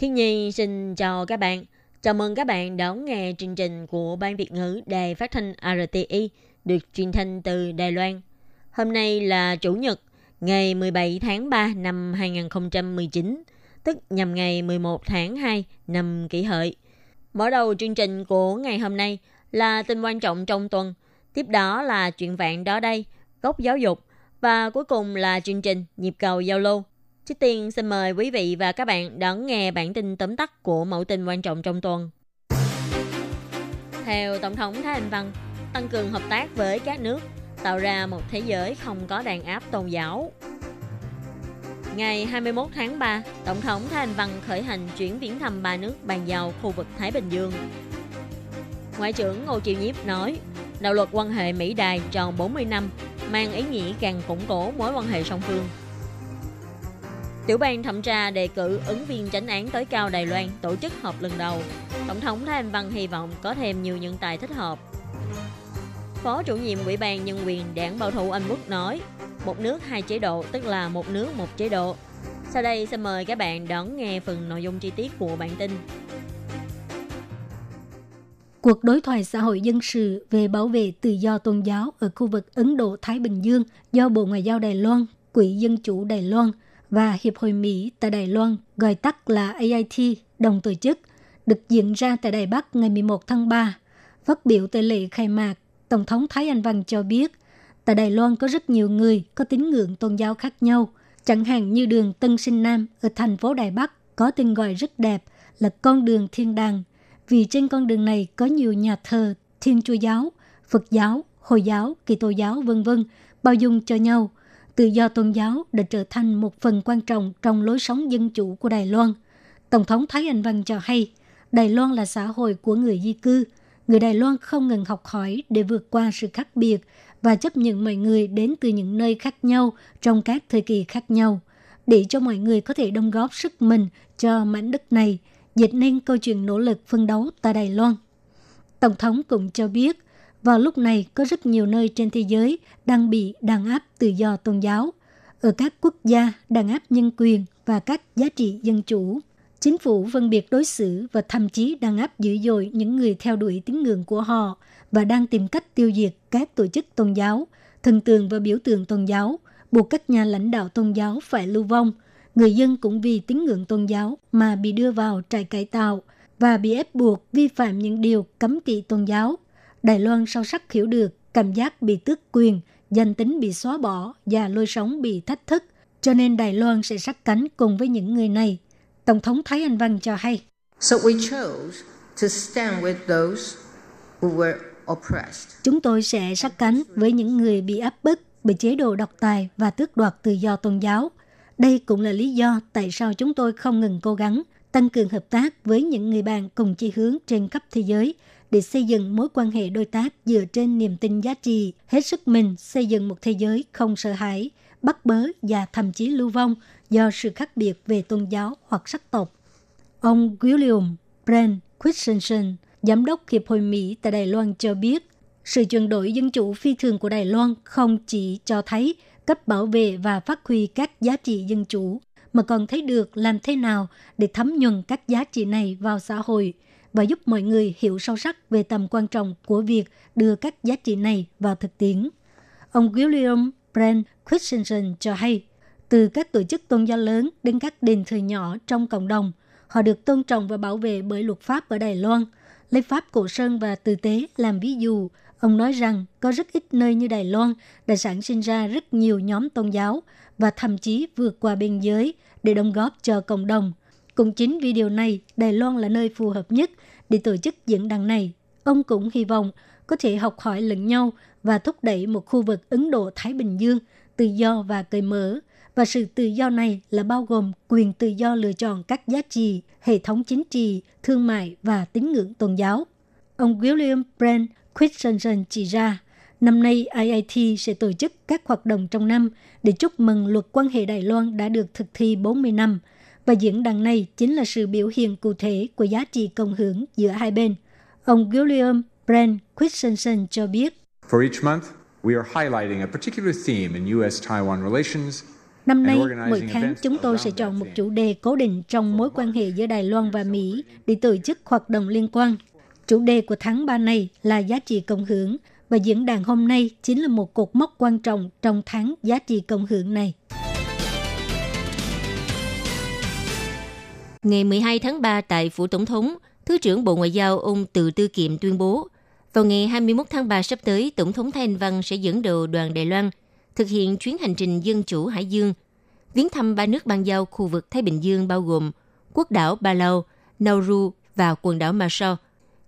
Thiên Nhi xin chào các bạn. Chào mừng các bạn đón nghe chương trình của Ban Việt ngữ Đài Phát thanh RTI được truyền thanh từ Đài Loan. Hôm nay là Chủ nhật, ngày 17 tháng 3 năm 2019, tức nhằm ngày 11 tháng 2 năm kỷ hợi. Mở đầu chương trình của ngày hôm nay là tin quan trọng trong tuần, tiếp đó là chuyện vạn đó đây, góc giáo dục và cuối cùng là chương trình nhịp cầu giao lưu. Trước tiên xin mời quý vị và các bạn đón nghe bản tin tóm tắt của mẫu tin quan trọng trong tuần. Theo Tổng thống Thái Anh Văn, tăng cường hợp tác với các nước, tạo ra một thế giới không có đàn áp tôn giáo. Ngày 21 tháng 3, Tổng thống Thái Anh Văn khởi hành chuyến viếng thăm ba nước bàn giao khu vực Thái Bình Dương. Ngoại trưởng Ngô Triều Nhiếp nói, đạo luật quan hệ Mỹ-Đài tròn 40 năm mang ý nghĩa càng củng cố mối quan hệ song phương. Tiểu ban thẩm tra đề cử ứng viên tránh án tối cao Đài Loan tổ chức họp lần đầu. Tổng thống Thái Anh Văn hy vọng có thêm nhiều nhân tài thích hợp. Phó chủ nhiệm Ủy ban Nhân quyền đảng bảo thủ Anh Quốc nói, một nước hai chế độ tức là một nước một chế độ. Sau đây xin mời các bạn đón nghe phần nội dung chi tiết của bản tin. Cuộc đối thoại xã hội dân sự về bảo vệ tự do tôn giáo ở khu vực Ấn Độ-Thái Bình Dương do Bộ Ngoại giao Đài Loan, Quỹ Dân chủ Đài Loan và Hiệp hội Mỹ tại Đài Loan, gọi tắt là AIT, đồng tổ chức, được diễn ra tại Đài Bắc ngày 11 tháng 3. Phát biểu tại lễ khai mạc, Tổng thống Thái Anh Văn cho biết, tại Đài Loan có rất nhiều người có tín ngưỡng tôn giáo khác nhau, chẳng hạn như đường Tân Sinh Nam ở thành phố Đài Bắc có tên gọi rất đẹp là con đường thiên đàng, vì trên con đường này có nhiều nhà thờ Thiên Chúa giáo, Phật giáo, Hồi giáo, Kỳ Tô giáo vân vân bao dung cho nhau. Tự do tôn giáo đã trở thành một phần quan trọng trong lối sống dân chủ của Đài Loan. Tổng thống Thái Anh Văn cho hay, Đài Loan là xã hội của người di cư. Người Đài Loan không ngừng học hỏi để vượt qua sự khác biệt và chấp nhận mọi người đến từ những nơi khác nhau trong các thời kỳ khác nhau, để cho mọi người có thể đóng góp sức mình cho mảnh đất này, dịch nên câu chuyện nỗ lực phân đấu tại Đài Loan. Tổng thống cũng cho biết, vào lúc này có rất nhiều nơi trên thế giới đang bị đàn áp tự do tôn giáo. Ở các quốc gia đàn áp nhân quyền và các giá trị dân chủ. Chính phủ phân biệt đối xử và thậm chí đàn áp dữ dội những người theo đuổi tín ngưỡng của họ và đang tìm cách tiêu diệt các tổ chức tôn giáo, thần tượng và biểu tượng tôn giáo, buộc các nhà lãnh đạo tôn giáo phải lưu vong. Người dân cũng vì tín ngưỡng tôn giáo mà bị đưa vào trại cải tạo và bị ép buộc vi phạm những điều cấm kỵ tôn giáo. Đài Loan sâu sắc hiểu được cảm giác bị tước quyền, danh tính bị xóa bỏ và lối sống bị thách thức. Cho nên Đài Loan sẽ sát cánh cùng với những người này. Tổng thống Thái Anh Văn cho hay. So we chose to stand with those who were oppressed. Chúng tôi sẽ sát cánh với những người bị áp bức bởi chế độ độc tài và tước đoạt tự do tôn giáo. Đây cũng là lý do tại sao chúng tôi không ngừng cố gắng tăng cường hợp tác với những người bạn cùng chí hướng trên khắp thế giới để xây dựng mối quan hệ đối tác dựa trên niềm tin giá trị, hết sức mình xây dựng một thế giới không sợ hãi, bắt bớ và thậm chí lưu vong do sự khác biệt về tôn giáo hoặc sắc tộc. Ông William Brent Christensen, Giám đốc Hiệp hội Mỹ tại Đài Loan cho biết, sự chuyển đổi dân chủ phi thường của Đài Loan không chỉ cho thấy cách bảo vệ và phát huy các giá trị dân chủ, mà còn thấy được làm thế nào để thấm nhuần các giá trị này vào xã hội và giúp mọi người hiểu sâu sắc về tầm quan trọng của việc đưa các giá trị này vào thực tiễn. Ông William Brent Christensen cho hay, từ các tổ chức tôn giáo lớn đến các đền thờ nhỏ trong cộng đồng, họ được tôn trọng và bảo vệ bởi luật pháp ở Đài Loan. Lấy pháp cổ sơn và tư tế làm ví dụ, ông nói rằng có rất ít nơi như Đài Loan đã sản sinh ra rất nhiều nhóm tôn giáo và thậm chí vượt qua biên giới để đóng góp cho cộng đồng. Cũng chính vì điều này, Đài Loan là nơi phù hợp nhất để tổ chức diễn đàn này. Ông cũng hy vọng có thể học hỏi lẫn nhau và thúc đẩy một khu vực Ấn Độ-Thái Bình Dương tự do và cởi mở và sự tự do này là bao gồm quyền tự do lựa chọn các giá trị, hệ thống chính trị, thương mại và tín ngưỡng tôn giáo. Ông William Brent Christensen chỉ ra, năm nay IIT sẽ tổ chức các hoạt động trong năm để chúc mừng luật quan hệ Đài Loan đã được thực thi 40 năm, và diễn đàn này chính là sự biểu hiện cụ thể của giá trị cộng hưởng giữa hai bên. Ông William Brent Christensen cho biết, For each month, we are highlighting a particular theme in U.S.-Taiwan relations Năm nay, mỗi tháng chúng tôi sẽ chọn một chủ đề cố định trong mối quan hệ giữa Đài Loan và Mỹ để tổ chức hoạt động liên quan. Chủ đề của tháng 3 này là giá trị cộng hưởng và diễn đàn hôm nay chính là một cột mốc quan trọng trong tháng giá trị cộng hưởng này. Ngày 12 tháng 3 tại Phủ Tổng thống, Thứ trưởng Bộ Ngoại giao ông Từ Tư Kiệm tuyên bố, vào ngày 21 tháng 3 sắp tới, Tổng thống Thanh Văn sẽ dẫn đầu đoàn Đài Loan thực hiện chuyến hành trình dân chủ Hải Dương, viếng thăm ba nước ban giao khu vực Thái Bình Dương bao gồm quốc đảo Ba Nauru và quần đảo Marshall.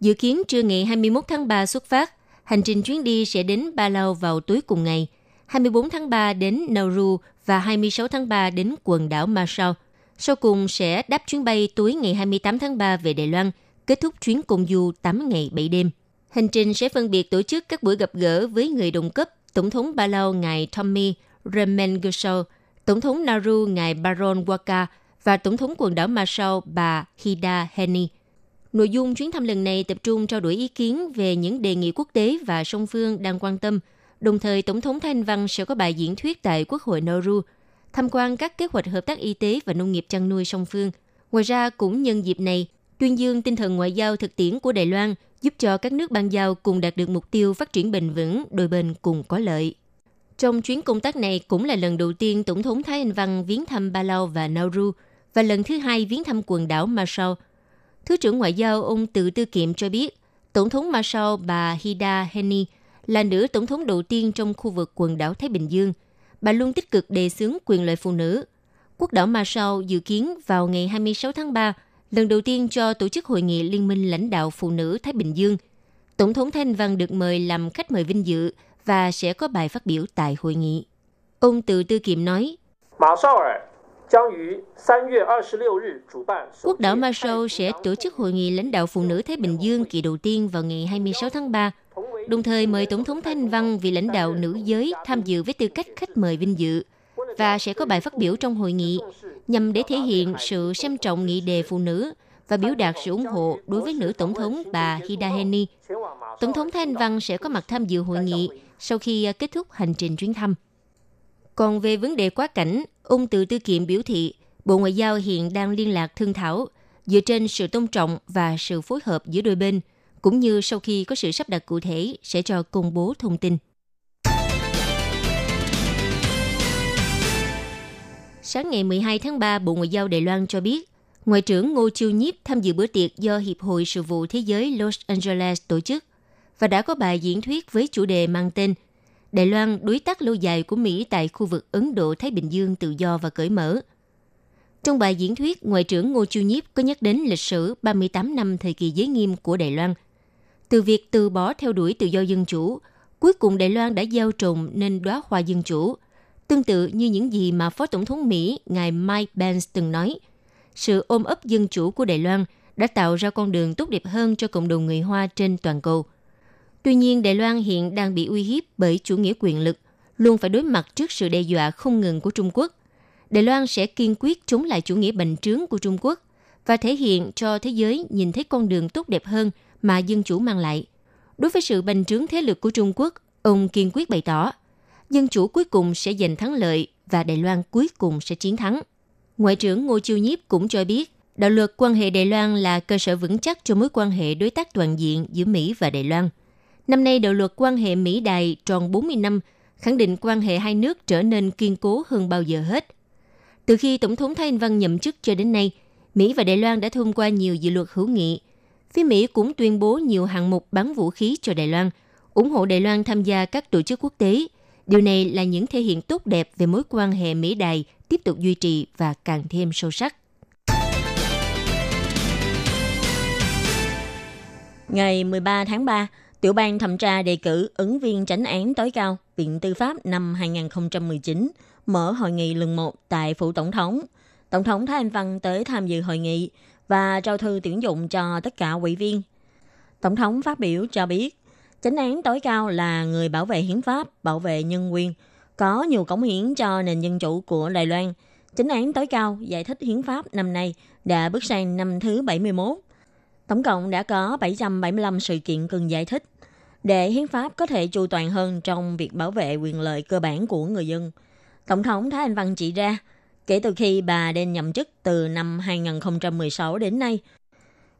Dự kiến trưa ngày 21 tháng 3 xuất phát, hành trình chuyến đi sẽ đến Ba vào tối cùng ngày, 24 tháng 3 đến Nauru và 26 tháng 3 đến quần đảo Marshall. Sau cùng sẽ đáp chuyến bay tối ngày 28 tháng 3 về Đài Loan, kết thúc chuyến công du 8 ngày 7 đêm. Hành trình sẽ phân biệt tổ chức các buổi gặp gỡ với người đồng cấp Tổng thống Ba Lao ngài Tommy Remengesau, Tổng thống Nauru ngài Baron Waka và Tổng thống quần đảo Marshall bà Hida Heni. Nội dung chuyến thăm lần này tập trung trao đổi ý kiến về những đề nghị quốc tế và song phương đang quan tâm. Đồng thời, Tổng thống Thanh Văn sẽ có bài diễn thuyết tại Quốc hội Nauru, tham quan các kế hoạch hợp tác y tế và nông nghiệp chăn nuôi song phương. Ngoài ra, cũng nhân dịp này, tuyên dương tinh thần ngoại giao thực tiễn của Đài Loan giúp cho các nước ban giao cùng đạt được mục tiêu phát triển bền vững, đôi bên cùng có lợi. Trong chuyến công tác này cũng là lần đầu tiên Tổng thống Thái Anh Văn viếng thăm Ba Lao và Nauru và lần thứ hai viếng thăm quần đảo Marshall. Thứ trưởng Ngoại giao ông Từ Tư Kiệm cho biết, Tổng thống Marshall bà Hida Heni là nữ tổng thống đầu tiên trong khu vực quần đảo Thái Bình Dương. Bà luôn tích cực đề xướng quyền lợi phụ nữ. Quốc đảo Marshall dự kiến vào ngày 26 tháng 3 lần đầu tiên cho tổ chức hội nghị Liên minh lãnh đạo phụ nữ Thái Bình Dương. Tổng thống Thanh Văn được mời làm khách mời vinh dự và sẽ có bài phát biểu tại hội nghị. Ông Từ Tư Kiệm nói, Quốc đảo Marshall sẽ tổ chức hội nghị lãnh đạo phụ nữ Thái Bình Dương kỳ đầu tiên vào ngày 26 tháng 3, đồng thời mời Tổng thống Thanh Văn vị lãnh đạo nữ giới tham dự với tư cách khách mời vinh dự và sẽ có bài phát biểu trong hội nghị nhằm để thể hiện sự xem trọng nghị đề phụ nữ và biểu đạt sự ủng hộ đối với nữ tổng thống bà Hidaheni. Tổng thống Thanh Văn sẽ có mặt tham dự hội nghị sau khi à, kết thúc hành trình chuyến thăm. Còn về vấn đề quá cảnh, ông Từ Tư Kiệm biểu thị Bộ Ngoại giao hiện đang liên lạc thương thảo dựa trên sự tôn trọng và sự phối hợp giữa đôi bên, cũng như sau khi có sự sắp đặt cụ thể sẽ cho công bố thông tin. Sáng ngày 12 tháng 3, Bộ Ngoại giao Đài Loan cho biết, Ngoại trưởng Ngô Chiêu Nhiếp tham dự bữa tiệc do Hiệp hội Sự vụ Thế giới Los Angeles tổ chức và đã có bài diễn thuyết với chủ đề mang tên Đài Loan đối tác lâu dài của Mỹ tại khu vực Ấn Độ-Thái Bình Dương tự do và cởi mở. Trong bài diễn thuyết, Ngoại trưởng Ngô Chiêu Nhiếp có nhắc đến lịch sử 38 năm thời kỳ giới nghiêm của Đài Loan. Từ việc từ bỏ theo đuổi tự do dân chủ, cuối cùng Đài Loan đã gieo trồng nên đóa hoa dân chủ – Tương tự như những gì mà Phó Tổng thống Mỹ ngài Mike Pence từng nói, sự ôm ấp dân chủ của Đài Loan đã tạo ra con đường tốt đẹp hơn cho cộng đồng người Hoa trên toàn cầu. Tuy nhiên, Đài Loan hiện đang bị uy hiếp bởi chủ nghĩa quyền lực, luôn phải đối mặt trước sự đe dọa không ngừng của Trung Quốc. Đài Loan sẽ kiên quyết chống lại chủ nghĩa bành trướng của Trung Quốc và thể hiện cho thế giới nhìn thấy con đường tốt đẹp hơn mà dân chủ mang lại. Đối với sự bành trướng thế lực của Trung Quốc, ông kiên quyết bày tỏ – dân chủ cuối cùng sẽ giành thắng lợi và Đài Loan cuối cùng sẽ chiến thắng. Ngoại trưởng Ngô Chiêu Nhiếp cũng cho biết, đạo luật quan hệ Đài Loan là cơ sở vững chắc cho mối quan hệ đối tác toàn diện giữa Mỹ và Đài Loan. Năm nay, đạo luật quan hệ Mỹ-Đài tròn 40 năm, khẳng định quan hệ hai nước trở nên kiên cố hơn bao giờ hết. Từ khi Tổng thống Thái Anh Văn nhậm chức cho đến nay, Mỹ và Đài Loan đã thông qua nhiều dự luật hữu nghị. Phía Mỹ cũng tuyên bố nhiều hạng mục bán vũ khí cho Đài Loan, ủng hộ Đài Loan tham gia các tổ chức quốc tế – Điều này là những thể hiện tốt đẹp về mối quan hệ Mỹ Đài tiếp tục duy trì và càng thêm sâu sắc. Ngày 13 tháng 3, Tiểu ban thẩm tra đề cử ứng viên tránh án tối cao Viện Tư pháp năm 2019 mở hội nghị lần một tại phủ tổng thống. Tổng thống Thái Anh Văn tới tham dự hội nghị và trao thư tuyển dụng cho tất cả ủy viên. Tổng thống phát biểu cho biết, chánh án tối cao là người bảo vệ hiến pháp, bảo vệ nhân quyền, có nhiều cống hiến cho nền dân chủ của Đài Loan. Chánh án tối cao giải thích hiến pháp năm nay đã bước sang năm thứ 71. Tổng cộng đã có 775 sự kiện cần giải thích để hiến pháp có thể chu toàn hơn trong việc bảo vệ quyền lợi cơ bản của người dân. Tổng thống Thái Anh Văn chỉ ra, kể từ khi bà đến nhậm chức từ năm 2016 đến nay,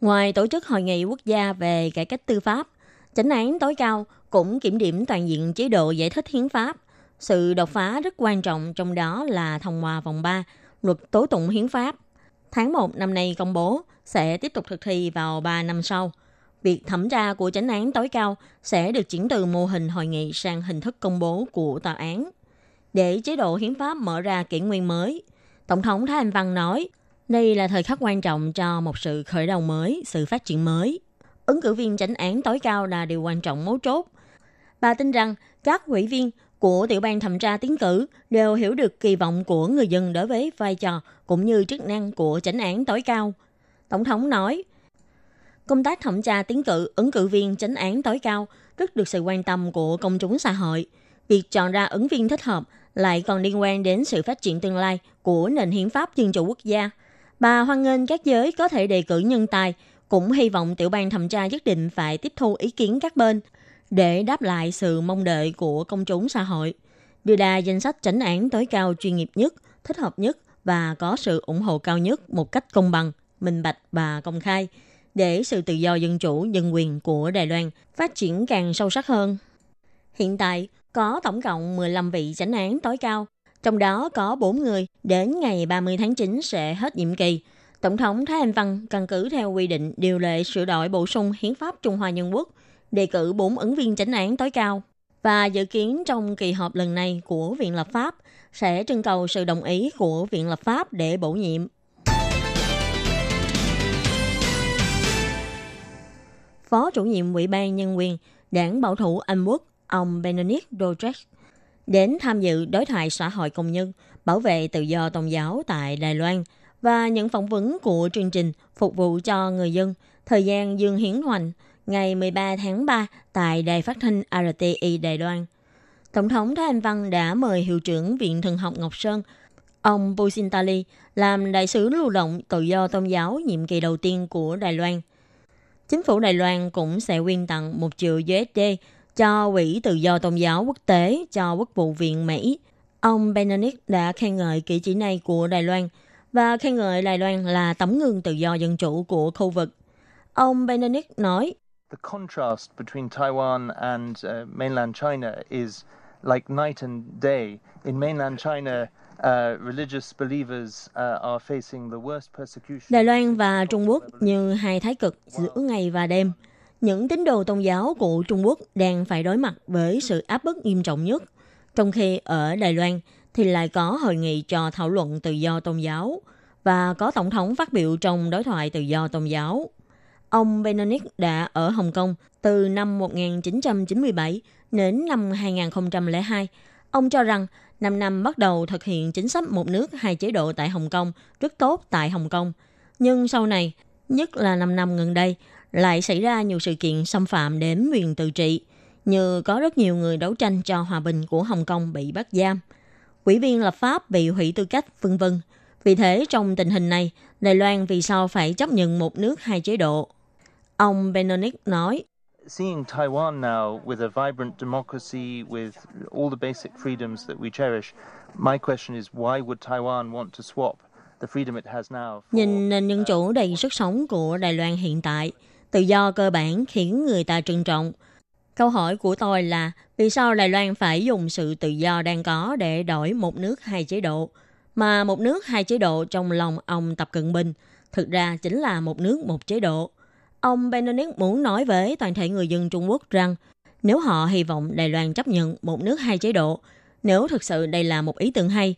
ngoài tổ chức hội nghị quốc gia về cải cách tư pháp, chánh án tối cao cũng kiểm điểm toàn diện chế độ giải thích hiến pháp. Sự đột phá rất quan trọng trong đó là thông qua vòng 3, luật tố tụng hiến pháp. Tháng 1 năm nay công bố sẽ tiếp tục thực thi vào 3 năm sau. Việc thẩm tra của chánh án tối cao sẽ được chuyển từ mô hình hội nghị sang hình thức công bố của tòa án. Để chế độ hiến pháp mở ra kỷ nguyên mới, Tổng thống Thái Anh Văn nói, đây là thời khắc quan trọng cho một sự khởi đầu mới, sự phát triển mới. Ứng cử viên chánh án tối cao là điều quan trọng mấu chốt. Bà tin rằng các ủy viên của tiểu ban thẩm tra tiến cử đều hiểu được kỳ vọng của người dân đối với vai trò cũng như chức năng của chánh án tối cao. Tổng thống nói, công tác thẩm tra tiến cử ứng cử viên chánh án tối cao rất được sự quan tâm của công chúng xã hội. Việc chọn ra ứng viên thích hợp lại còn liên quan đến sự phát triển tương lai của nền hiến pháp dân chủ quốc gia. Bà hoan nghênh các giới có thể đề cử nhân tài, cũng hy vọng tiểu ban thẩm tra nhất định phải tiếp thu ý kiến các bên để đáp lại sự mong đợi của công chúng xã hội, đưa ra danh sách tránh án tối cao chuyên nghiệp nhất, thích hợp nhất và có sự ủng hộ cao nhất một cách công bằng, minh bạch và công khai – để sự tự do dân chủ, dân quyền của Đài Loan phát triển càng sâu sắc hơn. Hiện tại, có tổng cộng 15 vị chánh án tối cao, trong đó có 4 người đến ngày 30 tháng 9 sẽ hết nhiệm kỳ. Tổng thống Thái Anh Văn căn cứ theo quy định điều lệ sửa đổi bổ sung hiến pháp Trung Hoa Nhân Quốc, đề cử 4 ứng viên chánh án tối cao. Và dự kiến trong kỳ họp lần này của Viện Lập pháp sẽ trưng cầu sự đồng ý của Viện Lập pháp để bổ nhiệm Phó chủ nhiệm Ủy ban Nhân quyền đảng bảo thủ Anh Quốc, ông Benedict Dodrek đến tham dự đối thoại xã hội công nhân bảo vệ tự do tôn giáo tại Đài Loan và những phỏng vấn của chương trình phục vụ cho người dân thời gian Dương Hiến Hoành ngày 13 tháng 3 tại Đài Phát thanh RTI Đài Loan. Tổng thống Thái Anh Văn đã mời hiệu trưởng Viện Thần học Ngọc Sơn, ông Pusintali, làm đại sứ lưu động tự do tôn giáo nhiệm kỳ đầu tiên của Đài Loan chính phủ Đài Loan cũng sẽ quyên tặng 1 triệu USD cho Quỹ Tự do Tôn giáo Quốc tế cho Quốc vụ viện Mỹ. Ông Benedict đã khen ngợi kỹ chỉ này của Đài Loan và khen ngợi Đài Loan là tấm gương tự do dân chủ của khu vực. Ông Benedict nói, The contrast between Taiwan and uh, mainland China is like night and day. In mainland China, Uh, uh, Đài Loan và Trung Quốc như hai thái cực giữa ngày và đêm. Những tín đồ tôn giáo của Trung Quốc đang phải đối mặt với sự áp bức nghiêm trọng nhất, trong khi ở Đài Loan thì lại có hội nghị cho thảo luận tự do tôn giáo và có tổng thống phát biểu trong đối thoại tự do tôn giáo. Ông Benedict đã ở Hồng Kông từ năm 1997 đến năm 2002. Ông cho rằng 5 năm bắt đầu thực hiện chính sách một nước hai chế độ tại Hồng Kông rất tốt tại Hồng Kông. Nhưng sau này, nhất là 5 năm gần đây, lại xảy ra nhiều sự kiện xâm phạm đến quyền tự trị, như có rất nhiều người đấu tranh cho hòa bình của Hồng Kông bị bắt giam. Quỹ viên lập pháp bị hủy tư cách, vân vân. Vì thế, trong tình hình này, Đài Loan vì sao phải chấp nhận một nước hai chế độ? Ông Benedict nói, seeing Taiwan now with a vibrant democracy, with all the basic freedoms that we cherish, my question is why would Taiwan want to swap the freedom it has now? Nhìn nền dân chủ đầy sức sống của Đài Loan hiện tại, tự do cơ bản khiến người ta trân trọng. Câu hỏi của tôi là vì sao Đài Loan phải dùng sự tự do đang có để đổi một nước hai chế độ? Mà một nước hai chế độ trong lòng ông Tập Cận Bình thực ra chính là một nước một chế độ. Ông Benedict muốn nói với toàn thể người dân Trung Quốc rằng nếu họ hy vọng Đài Loan chấp nhận một nước hai chế độ, nếu thực sự đây là một ý tưởng hay,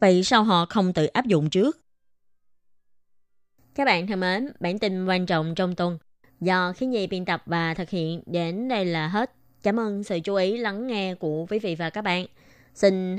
vậy sao họ không tự áp dụng trước? Các bạn thân mến, bản tin quan trọng trong tuần do khi nhi biên tập và thực hiện đến đây là hết. Cảm ơn sự chú ý lắng nghe của quý vị và các bạn. Xin